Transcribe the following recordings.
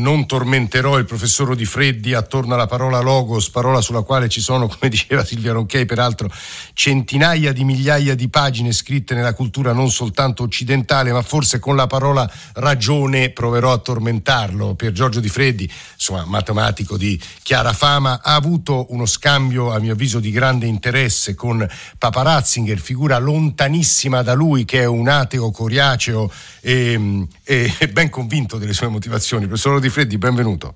Non tormenterò il professor Di Freddi attorno alla parola logos, parola sulla quale ci sono, come diceva Silvia Ronchei, peraltro centinaia di migliaia di pagine scritte nella cultura non soltanto occidentale, ma forse con la parola ragione proverò a tormentarlo. Pier Giorgio Di Freddi, insomma, matematico di chiara fama, ha avuto uno scambio, a mio avviso, di grande interesse con Papa Ratzinger, figura lontanissima da lui, che è un ateo coriaceo e, e ben convinto delle sue motivazioni. Professor Di Freddi, benvenuto.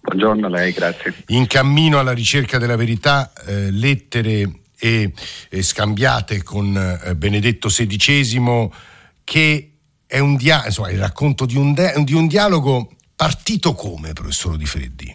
Buongiorno a lei, grazie. In cammino alla ricerca della verità, eh, lettere e, e, scambiate con eh, Benedetto XVI, che è un dia- insomma, il racconto di un, de- di un dialogo partito come, professor Di Freddi?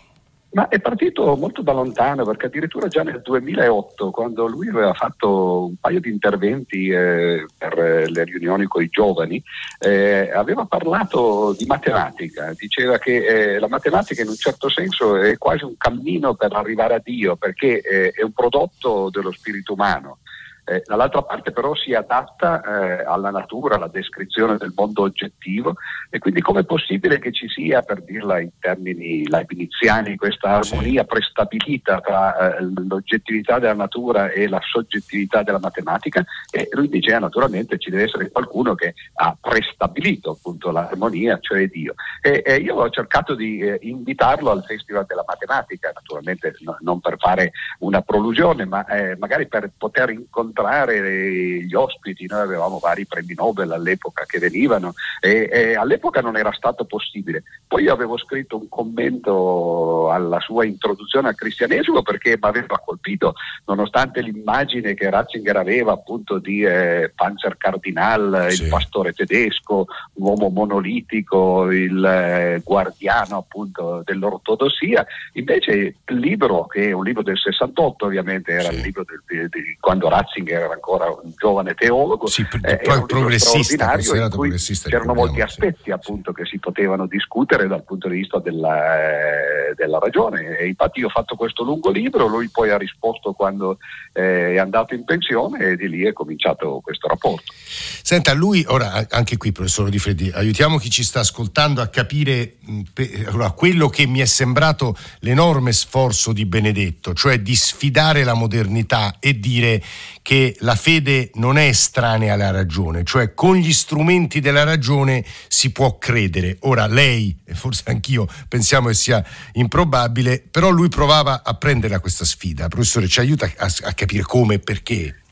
Ma è partito molto da lontano perché addirittura già nel 2008, quando lui aveva fatto un paio di interventi eh, per le riunioni con i giovani, eh, aveva parlato di matematica, diceva che eh, la matematica in un certo senso è quasi un cammino per arrivare a Dio perché eh, è un prodotto dello spirito umano. Eh, dall'altra parte però si adatta eh, alla natura, alla descrizione del mondo oggettivo e quindi com'è possibile che ci sia, per dirla in termini leibniziani, questa armonia sì. prestabilita tra eh, l'oggettività della natura e la soggettività della matematica? E lui dice naturalmente ci deve essere qualcuno che ha prestabilito appunto l'armonia, cioè Dio. E, e io ho cercato di eh, invitarlo al Festival della Matematica, naturalmente no, non per fare una prolusione, ma eh, magari per poter incontrare incontrare gli ospiti, noi avevamo vari premi Nobel all'epoca che venivano e, e all'epoca non era stato possibile. Poi io avevo scritto un commento alla sua introduzione al cristianesimo perché mi aveva colpito, nonostante l'immagine che Ratzinger aveva appunto di eh, Panzer Cardinal, sì. il pastore tedesco, uomo monolitico, il eh, guardiano appunto dell'ortodossia, invece il libro, che è un libro del 68 ovviamente, era sì. il libro del, di, quando Ratzinger Ratzinger era ancora un giovane teologo, sì, eh, era un progressista, in cui progressista, c'erano molti aspetti sì. appunto che si potevano discutere dal punto di vista della, eh, della, ragione e infatti io ho fatto questo lungo libro, lui poi ha risposto quando eh, è andato in pensione e di lì è cominciato questo rapporto. Senta, lui, ora anche qui professore Di Freddi, aiutiamo chi ci sta ascoltando a capire mh, pe, allora, quello che mi è sembrato l'enorme sforzo di Benedetto, cioè di sfidare la modernità e dire che la fede non è estranea alla ragione, cioè con gli strumenti della ragione si può credere. Ora lei, e forse anch'io, pensiamo che sia improbabile, però lui provava a prendere questa sfida. Professore, ci aiuta a, a capire come e perché?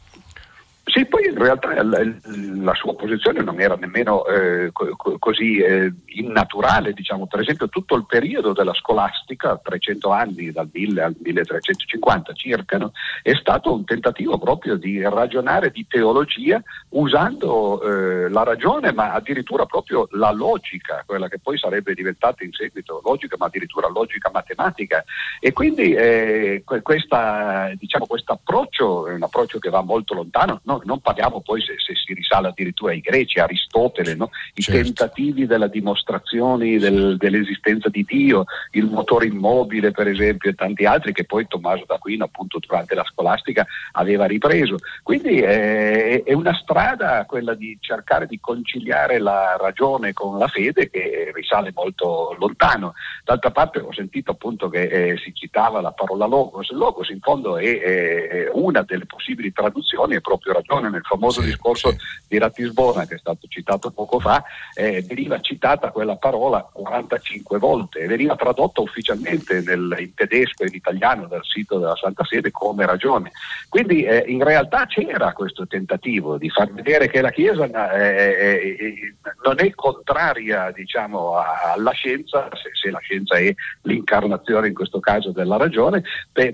Sì, poi in realtà la sua posizione non era nemmeno eh, co- così eh, innaturale, diciamo, per esempio tutto il periodo della scolastica, 300 anni dal 1000 al 1350 circa, no? è stato un tentativo proprio di ragionare di teologia usando eh, la ragione, ma addirittura proprio la logica, quella che poi sarebbe diventata in seguito logica, ma addirittura logica matematica. E quindi eh, questa, diciamo, questo approccio è un approccio che va molto lontano no, non parliamo poi se, se, si risale addirittura ai greci, a Aristotele, no? i certo. tentativi della dimostrazione del, dell'esistenza di Dio, il motore immobile per esempio e tanti altri che poi Tommaso d'Aquino appunto durante la scolastica aveva ripreso. Quindi è, è una strada quella di cercare di conciliare la ragione con la fede che risale molto lontano. D'altra parte ho sentito appunto che eh, si citava la parola logos, logos in fondo è, è una delle possibili traduzioni, è proprio ragione nel famoso sì, discorso sì. di Ratisbona che è stato citato poco fa, eh, veniva citata quella parola 45 volte e veniva tradotta ufficialmente nel, in tedesco e in italiano dal sito della Santa Sede come ragione. Quindi eh, in realtà c'era questo tentativo di far vedere che la Chiesa eh, eh, eh non è contraria diciamo, alla scienza, se, se, la scienza è l'incarnazione in questo caso della ragione,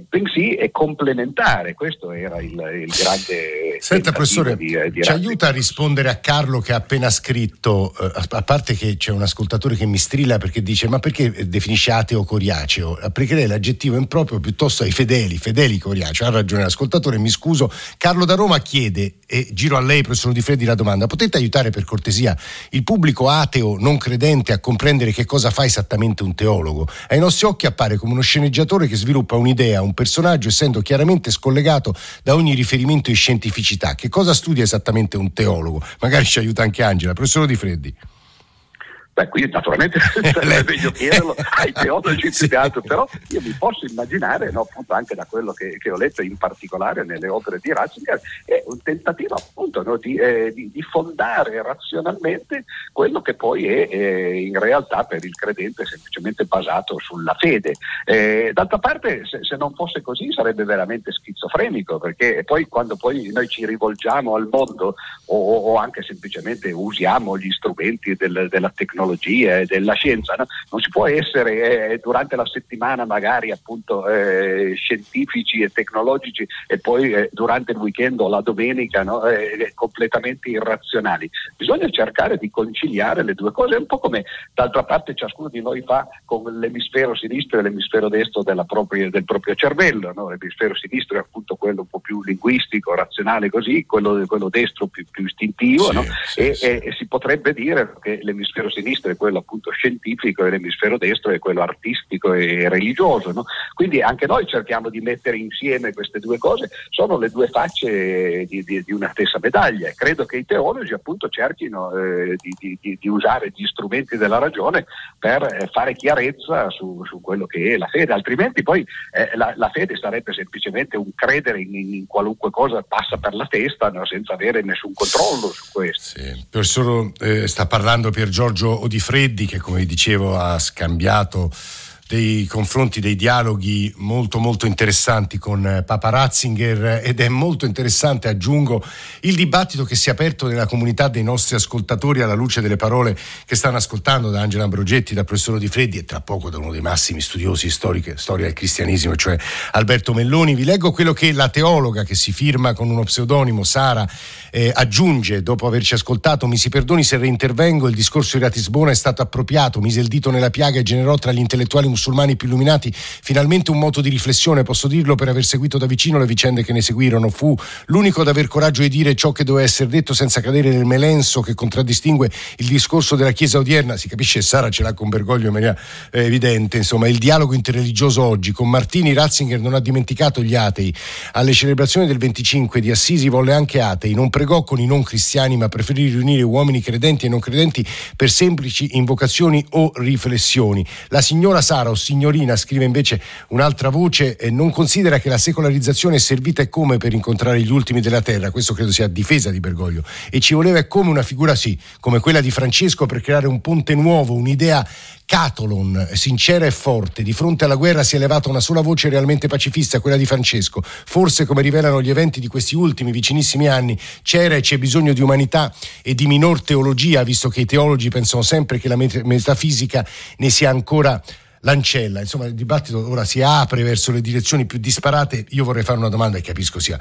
bensì è complementare. Questo era il, il grande Senta professore, di, di ci aiuta a rispondere a Carlo che ha appena scritto, eh, a parte che c'è un ascoltatore che mi strilla perché dice ma perché definisce ateo coriaceo? Applicherei l'aggettivo improprio piuttosto ai fedeli, fedeli coriaceo. Ha ragione l'ascoltatore, mi scuso. Carlo da Roma chiede, e giro a lei professor Di Freddi la domanda, potete aiutare per cortesia il pubblico ateo non credente a comprendere che cosa fa esattamente un teologo? Ai nostri occhi appare come uno sceneggiatore che sviluppa un'idea, un personaggio essendo chiaramente scollegato da ogni riferimento di scientificità. Che cosa studia esattamente un teologo? Magari ci aiuta anche Angela. Professore Di Freddi. Beh, qui naturalmente sarebbe meglio chiederlo ai teologi più che altro, però io mi posso immaginare, no, appunto anche da quello che, che, ho letto in particolare nelle opere di Ratzinger, è un tentativo appunto no, di, eh, di, di, fondare razionalmente quello che poi è eh, in realtà per il credente semplicemente basato sulla fede. Eh, d'altra parte, se, se, non fosse così sarebbe veramente schizofrenico, perché poi quando poi noi ci rivolgiamo al mondo o, o anche semplicemente usiamo gli strumenti del, della tecnologia, tecnologia e della scienza. No? Non si può essere eh, durante la settimana magari appunto eh, scientifici e tecnologici e poi eh, durante il weekend o la domenica no? Eh, completamente irrazionali. Bisogna cercare di conciliare le due cose, è un po' come d'altra parte ciascuno di noi fa con l'emisfero sinistro e l'emisfero destro propria, del proprio cervello. No? L'emisfero sinistro è appunto quello un po' più linguistico, razionale così, quello, quello destro più, più istintivo sì, sì, e, sì. E si potrebbe dire che l'emisfero sinistro sinistra è quello appunto scientifico e l'emisfero destro è quello artistico e religioso. No? Quindi anche noi cerchiamo di mettere insieme queste due cose, sono le due facce di, di, di una stessa medaglia. Credo che i teologi appunto cerchino eh, di, di, usare gli strumenti della ragione per eh, fare chiarezza su, su, quello che è la fede, altrimenti poi eh, la, la, fede sarebbe semplicemente un credere in, in qualunque cosa passa per la testa no? senza avere nessun controllo su questo. Sì. Professor, eh, sta parlando Pier Giorgio Di Freddi che come dicevo ha scambiato dei confronti, dei dialoghi molto molto interessanti con eh, Papa Ratzinger ed è molto interessante, aggiungo, il dibattito che si è aperto nella comunità dei nostri ascoltatori alla luce delle parole che stanno ascoltando da Angela Ambrogetti, da professore Di Freddi e tra poco da uno dei massimi studiosi storiche, storia del cristianesimo, cioè Alberto Melloni. Vi leggo quello che la teologa che si firma con uno pseudonimo, Sara, eh, aggiunge dopo averci ascoltato, mi si perdoni se reintervengo, il discorso di Ratisbona è stato appropriato, mise il dito nella piaga e generò tra gli intellettuali musulmani più illuminati finalmente un moto di riflessione, posso dirlo per aver seguito da vicino le vicende che ne seguirono. Fu l'unico ad aver coraggio di dire ciò che doveva essere detto senza cadere nel melenso che contraddistingue il discorso della Chiesa odierna. Si capisce, Sara ce l'ha con Bergoglio in maniera eh, evidente. Insomma, il dialogo interreligioso oggi. Con Martini Ratzinger non ha dimenticato gli atei. Alle celebrazioni del 25 di Assisi volle anche atei. Non pregò con i non cristiani, ma preferì riunire uomini credenti e non credenti per semplici invocazioni o riflessioni. La signora Sara o signorina, scrive invece un'altra voce, eh, non considera che la secolarizzazione è servita come per incontrare gli ultimi della terra, questo credo sia a difesa di Bergoglio, e ci voleva come una figura sì, come quella di Francesco per creare un ponte nuovo, un'idea Catolon, sincera e forte, di fronte alla guerra si è levata una sola voce realmente pacifista, quella di Francesco. Forse, come rivelano gli eventi di questi ultimi vicinissimi anni, c'era e c'è bisogno di umanità e di minor teologia, visto che i teologi pensano sempre che la metafisica ne sia ancora l'ancella. Insomma, il dibattito ora si apre verso le direzioni più disparate. Io vorrei fare una domanda che capisco sia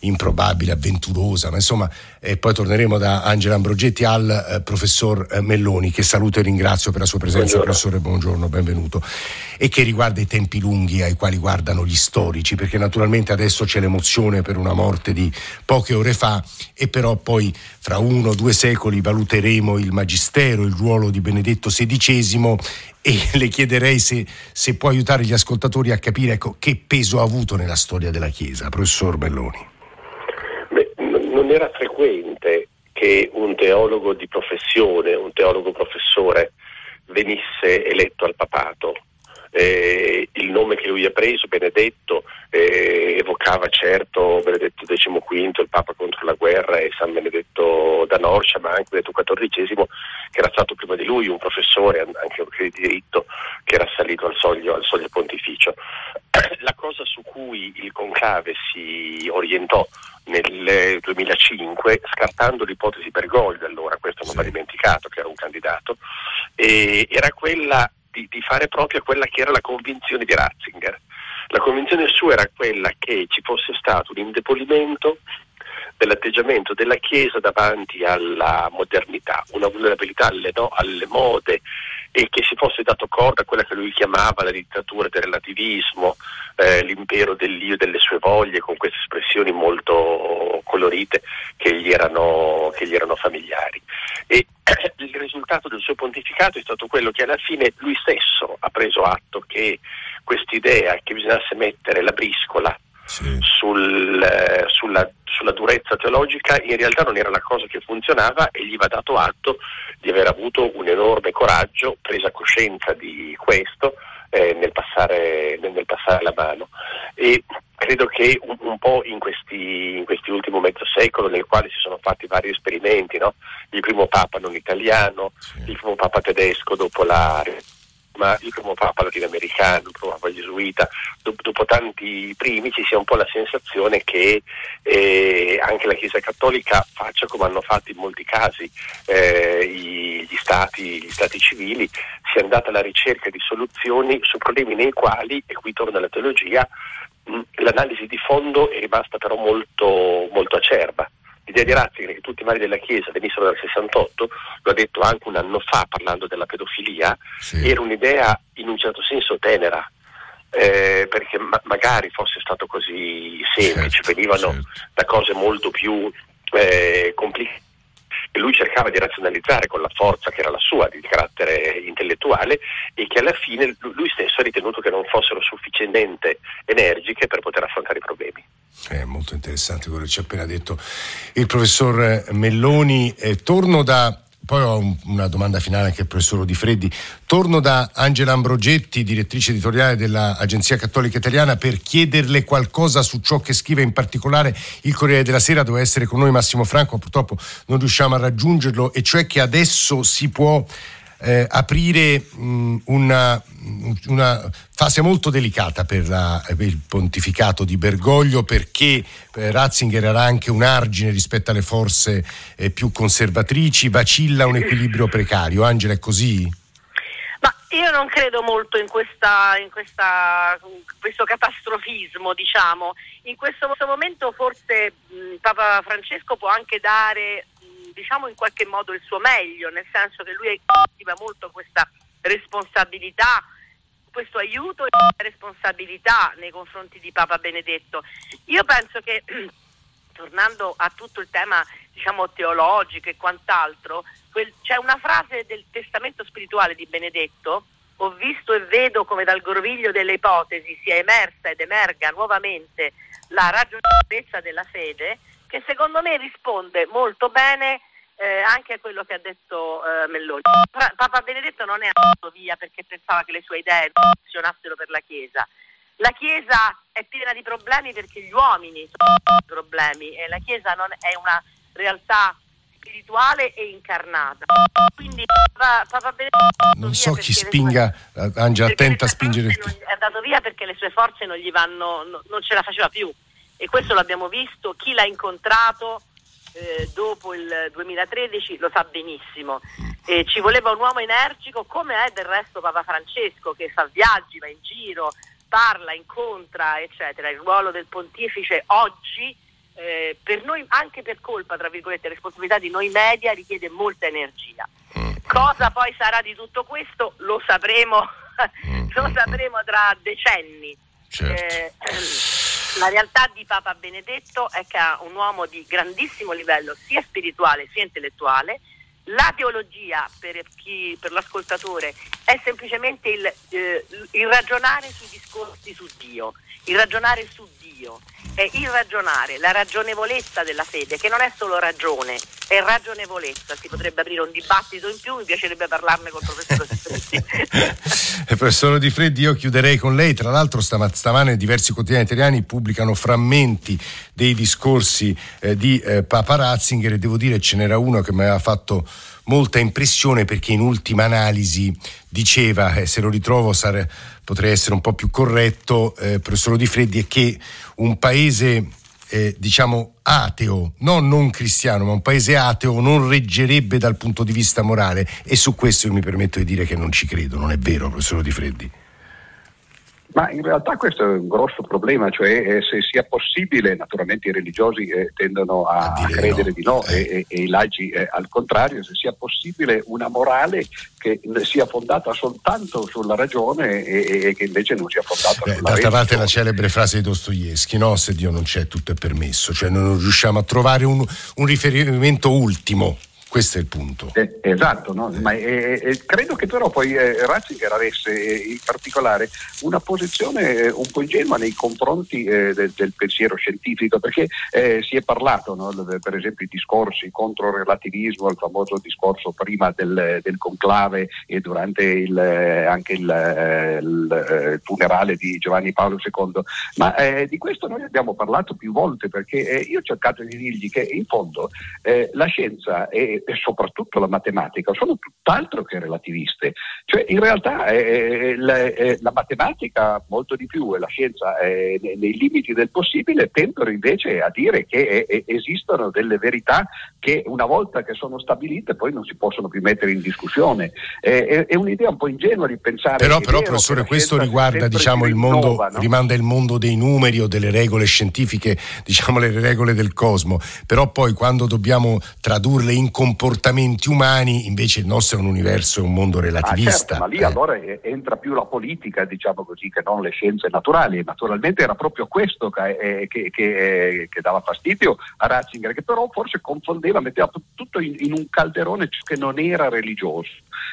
improbabile, avventurosa, ma insomma, e poi torneremo da Angela Ambrogetti al eh, professor eh, Melloni, che saluto e ringrazio per la sua presenza. Buongiorno. Professore, buongiorno, benvenuto. E che riguarda i tempi lunghi ai quali guardano gli storici, perché naturalmente adesso c'è l'emozione per una morte di poche ore fa, e però poi fra uno o due secoli valuteremo il magistero, il ruolo di Benedetto XVI e le chiederei se, se, può aiutare gli ascoltatori a capire ecco, che peso ha avuto nella storia della Chiesa, professor Belloni. Beh, non era frequente che un teologo di professione, un teologo professore, venisse eletto al papato eh, il nome che lui ha preso, Benedetto, eh, evocava certo Benedetto XV, il Papa contro la guerra e San Benedetto da Norcia, ma anche Benedetto XIV, che era stato prima di lui un professore, anche di diritto, che era salito al soglio, al soglio pontificio. La cosa su cui il conclave si orientò nel 2005, scartando l'ipotesi Bergoglio, allora questo non va dimenticato che era un candidato, era quella di, di fare proprio quella che era la convinzione di Ratzinger. Convinzione sua era quella che ci fosse stato un indebolimento dell'atteggiamento della Chiesa davanti alla modernità, una vulnerabilità alle, no, alle, mode e che si fosse dato corda a quella che lui chiamava la dittatura del relativismo, eh, l'impero dell'io e delle sue voglie, con queste espressioni molto colorite che gli erano, che gli erano familiari. E il risultato del suo pontificato è stato quello che alla fine lui stesso ha preso atto che quest'idea che bisognasse mettere la briscola sì. sul, eh, sulla, sulla, durezza teologica, in realtà non era la cosa che funzionava e gli va dato atto di aver avuto un enorme coraggio, presa coscienza di questo eh, nel, passare, nel, nel, passare, la mano. E credo che un, un po' in questi, in questi, ultimi mezzo secolo, nel quale si sono fatti vari esperimenti, no? il primo papa non italiano, sì. il primo papa tedesco dopo la ma primo papa latinoamericano, papa gesuita, dopo, dopo tanti primi ci sia un po' la sensazione che eh, anche la Chiesa Cattolica faccia come hanno fatto in molti casi eh, gli, stati, gli stati civili, sia andata alla ricerca di soluzioni su problemi nei quali, e qui torna la teologia, l'analisi di fondo è rimasta però molto, molto acerba l'idea di Ratzinger che tutti i mali della Chiesa venissero dal 68, lo ha detto anche un anno fa parlando della pedofilia, sì. era un'idea in un certo senso tenera. Eh, perché ma- magari fosse stato così semplice, certo, venivano certo. da cose molto più eh, complicate e lui cercava di razionalizzare con la forza che era la sua di carattere intellettuale e che alla fine lui stesso ha ritenuto che non fossero sufficientemente energiche per poter affrontare i problemi. È molto interessante quello che ci ha appena detto il professor Melloni. Eh, torno da poi ho un, una domanda finale anche al professor Di Freddi. Torno da Angela Ambrogetti, direttrice editoriale dell'Agenzia Cattolica Italiana, per chiederle qualcosa su ciò che scrive in particolare il Corriere della Sera. Doveva essere con noi Massimo Franco, purtroppo non riusciamo a raggiungerlo, e cioè che adesso si può eh, aprire mh, una, una, fase molto delicata per, la, per, il pontificato di Bergoglio perché eh, Ratzinger era anche un argine rispetto alle forze eh, più conservatrici, vacilla un equilibrio precario. Angela, è così? Ma io non credo molto in, questa, in questa, questo catastrofismo, diciamo. In questo momento forse mh, Papa Francesco può anche dare diciamo in qualche modo il suo meglio, nel senso che lui attiva molto questa responsabilità, questo aiuto e responsabilità nei confronti di Papa Benedetto. Io penso che tornando a tutto il tema diciamo teologico e quant'altro, quel, c'è una frase del testamento spirituale di Benedetto ho visto e vedo come dal groviglio delle ipotesi sia emersa ed emerga nuovamente la ragionevolezza della fede, che secondo me risponde molto bene eh, anche a quello che ha detto eh, Melloni. Papa Benedetto non è andato via perché pensava che le sue idee non funzionassero per la Chiesa. La Chiesa è piena di problemi perché gli uomini sono di problemi e la Chiesa non è una realtà spirituale e incarnata. Quindi Papa Benedetto non so chi spinga, sue, Angela, attenta a spingere. È andato via perché le sue forze non gli vanno, non ce la faceva più e questo l'abbiamo visto, chi l'ha incontrato eh, dopo il 2013 lo sa benissimo. E ci voleva un uomo energico come è del resto Papa Francesco che fa viaggi, va in giro, parla, incontra, eccetera. Il ruolo del pontefice oggi, eh, per noi, anche per colpa, tra virgolette, responsabilità di noi media, richiede molta energia. Mm. Cosa poi sarà di tutto questo lo sapremo, mm. lo sapremo tra decenni. Certo. La realtà di Papa Benedetto è che è un uomo di grandissimo livello sia spirituale sia intellettuale. La teologia per, chi, per l'ascoltatore è semplicemente il, eh, il ragionare sui discorsi su Dio, il ragionare su Dio è il ragionare, la ragionevolezza della fede, che non è solo ragione, è ragionevolezza. Si potrebbe aprire un dibattito in più, mi piacerebbe parlarne con il professor Di eh, professor Di Freddi, io chiuderei con lei. Tra l'altro stamane diversi quotidiani italiani pubblicano frammenti dei discorsi eh, di eh, Papa Ratzinger e devo dire ce n'era uno che mi aveva fatto molta impressione perché in ultima analisi diceva, eh, se lo ritrovo sare, potrei essere un po' più corretto, eh, professor Di Freddi, è che un paese eh, diciamo ateo, no non cristiano, ma un paese ateo non reggerebbe dal punto di vista morale e su questo io mi permetto di dire che non ci credo, non è vero, professor Di Freddi. Ma in realtà questo è un grosso problema, cioè eh, se sia possibile, naturalmente i religiosi eh, tendono a, a credere no. di no eh. e, e, i laici eh, al contrario, se sia possibile una morale che sia fondata soltanto sulla ragione e, e che invece non sia fondata Beh, sulla D'altra parte la celebre frase di Dostoevsky, no? se Dio non c'è tutto è permesso, cioè non riusciamo a trovare un, un riferimento ultimo Questo è il punto. Eh, esatto, no? Ma, eh, eh, credo che però poi eh, Ratzinger avesse eh, in particolare una posizione eh, un po' ingenua nei confronti del, del, pensiero scientifico, perché si è parlato, no? per esempio, i discorsi contro il relativismo, il famoso discorso prima del, del conclave e durante il, anche il, il, funerale di Giovanni Paolo II, ma di questo noi abbiamo parlato più volte perché io ho cercato di dirgli che in fondo la scienza è e, soprattutto la matematica sono tutt'altro che relativiste. Cioè, in realtà eh, la, eh, la, matematica molto di più e la scienza eh, nei limiti del possibile tendono invece a dire che eh, esistono delle verità che una volta che sono stabilite poi non si possono più mettere in discussione. è, un'idea un po' ingenua di pensare... Però, però professore, questo riguarda diciamo, il mondo, innova, no? rimanda il mondo dei numeri o delle regole scientifiche, diciamo le regole del cosmo, però poi quando dobbiamo tradurle in comportamenti umani, invece il nostro è un universo, è un mondo relativista. Ah, certo, ma lì eh. allora entra più la politica, diciamo così, che non le scienze naturali. Naturalmente era proprio questo che, eh, che, che, che dava fastidio a Ratzinger, che però forse confondeva, metteva tutto in, in un calderone che non era religioso.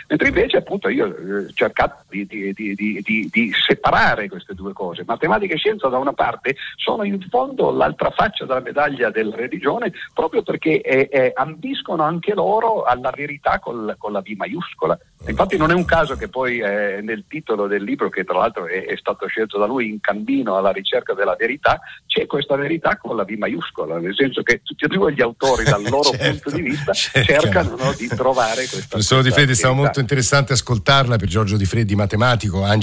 Mentre invece appunto io ho eh, cercato di, di, di, di, separare queste due cose. Matematica e scienza da una parte sono in fondo l'altra faccia della medaglia della religione proprio perché eh, eh, ambiscono anche loro alla verità col, con la V maiuscola. Infatti non è un caso che poi eh, nel titolo del libro, che tra l'altro è, è, stato scelto da lui in cammino alla ricerca della verità, c'è questa verità con la V maiuscola, nel senso che tutti e due gli autori dal loro certo, punto di vista certo. cercano no, di trovare questa... Professor Di Freddi, stava molto interessante ascoltarla per Giorgio Di Freddi, matematico, Angelo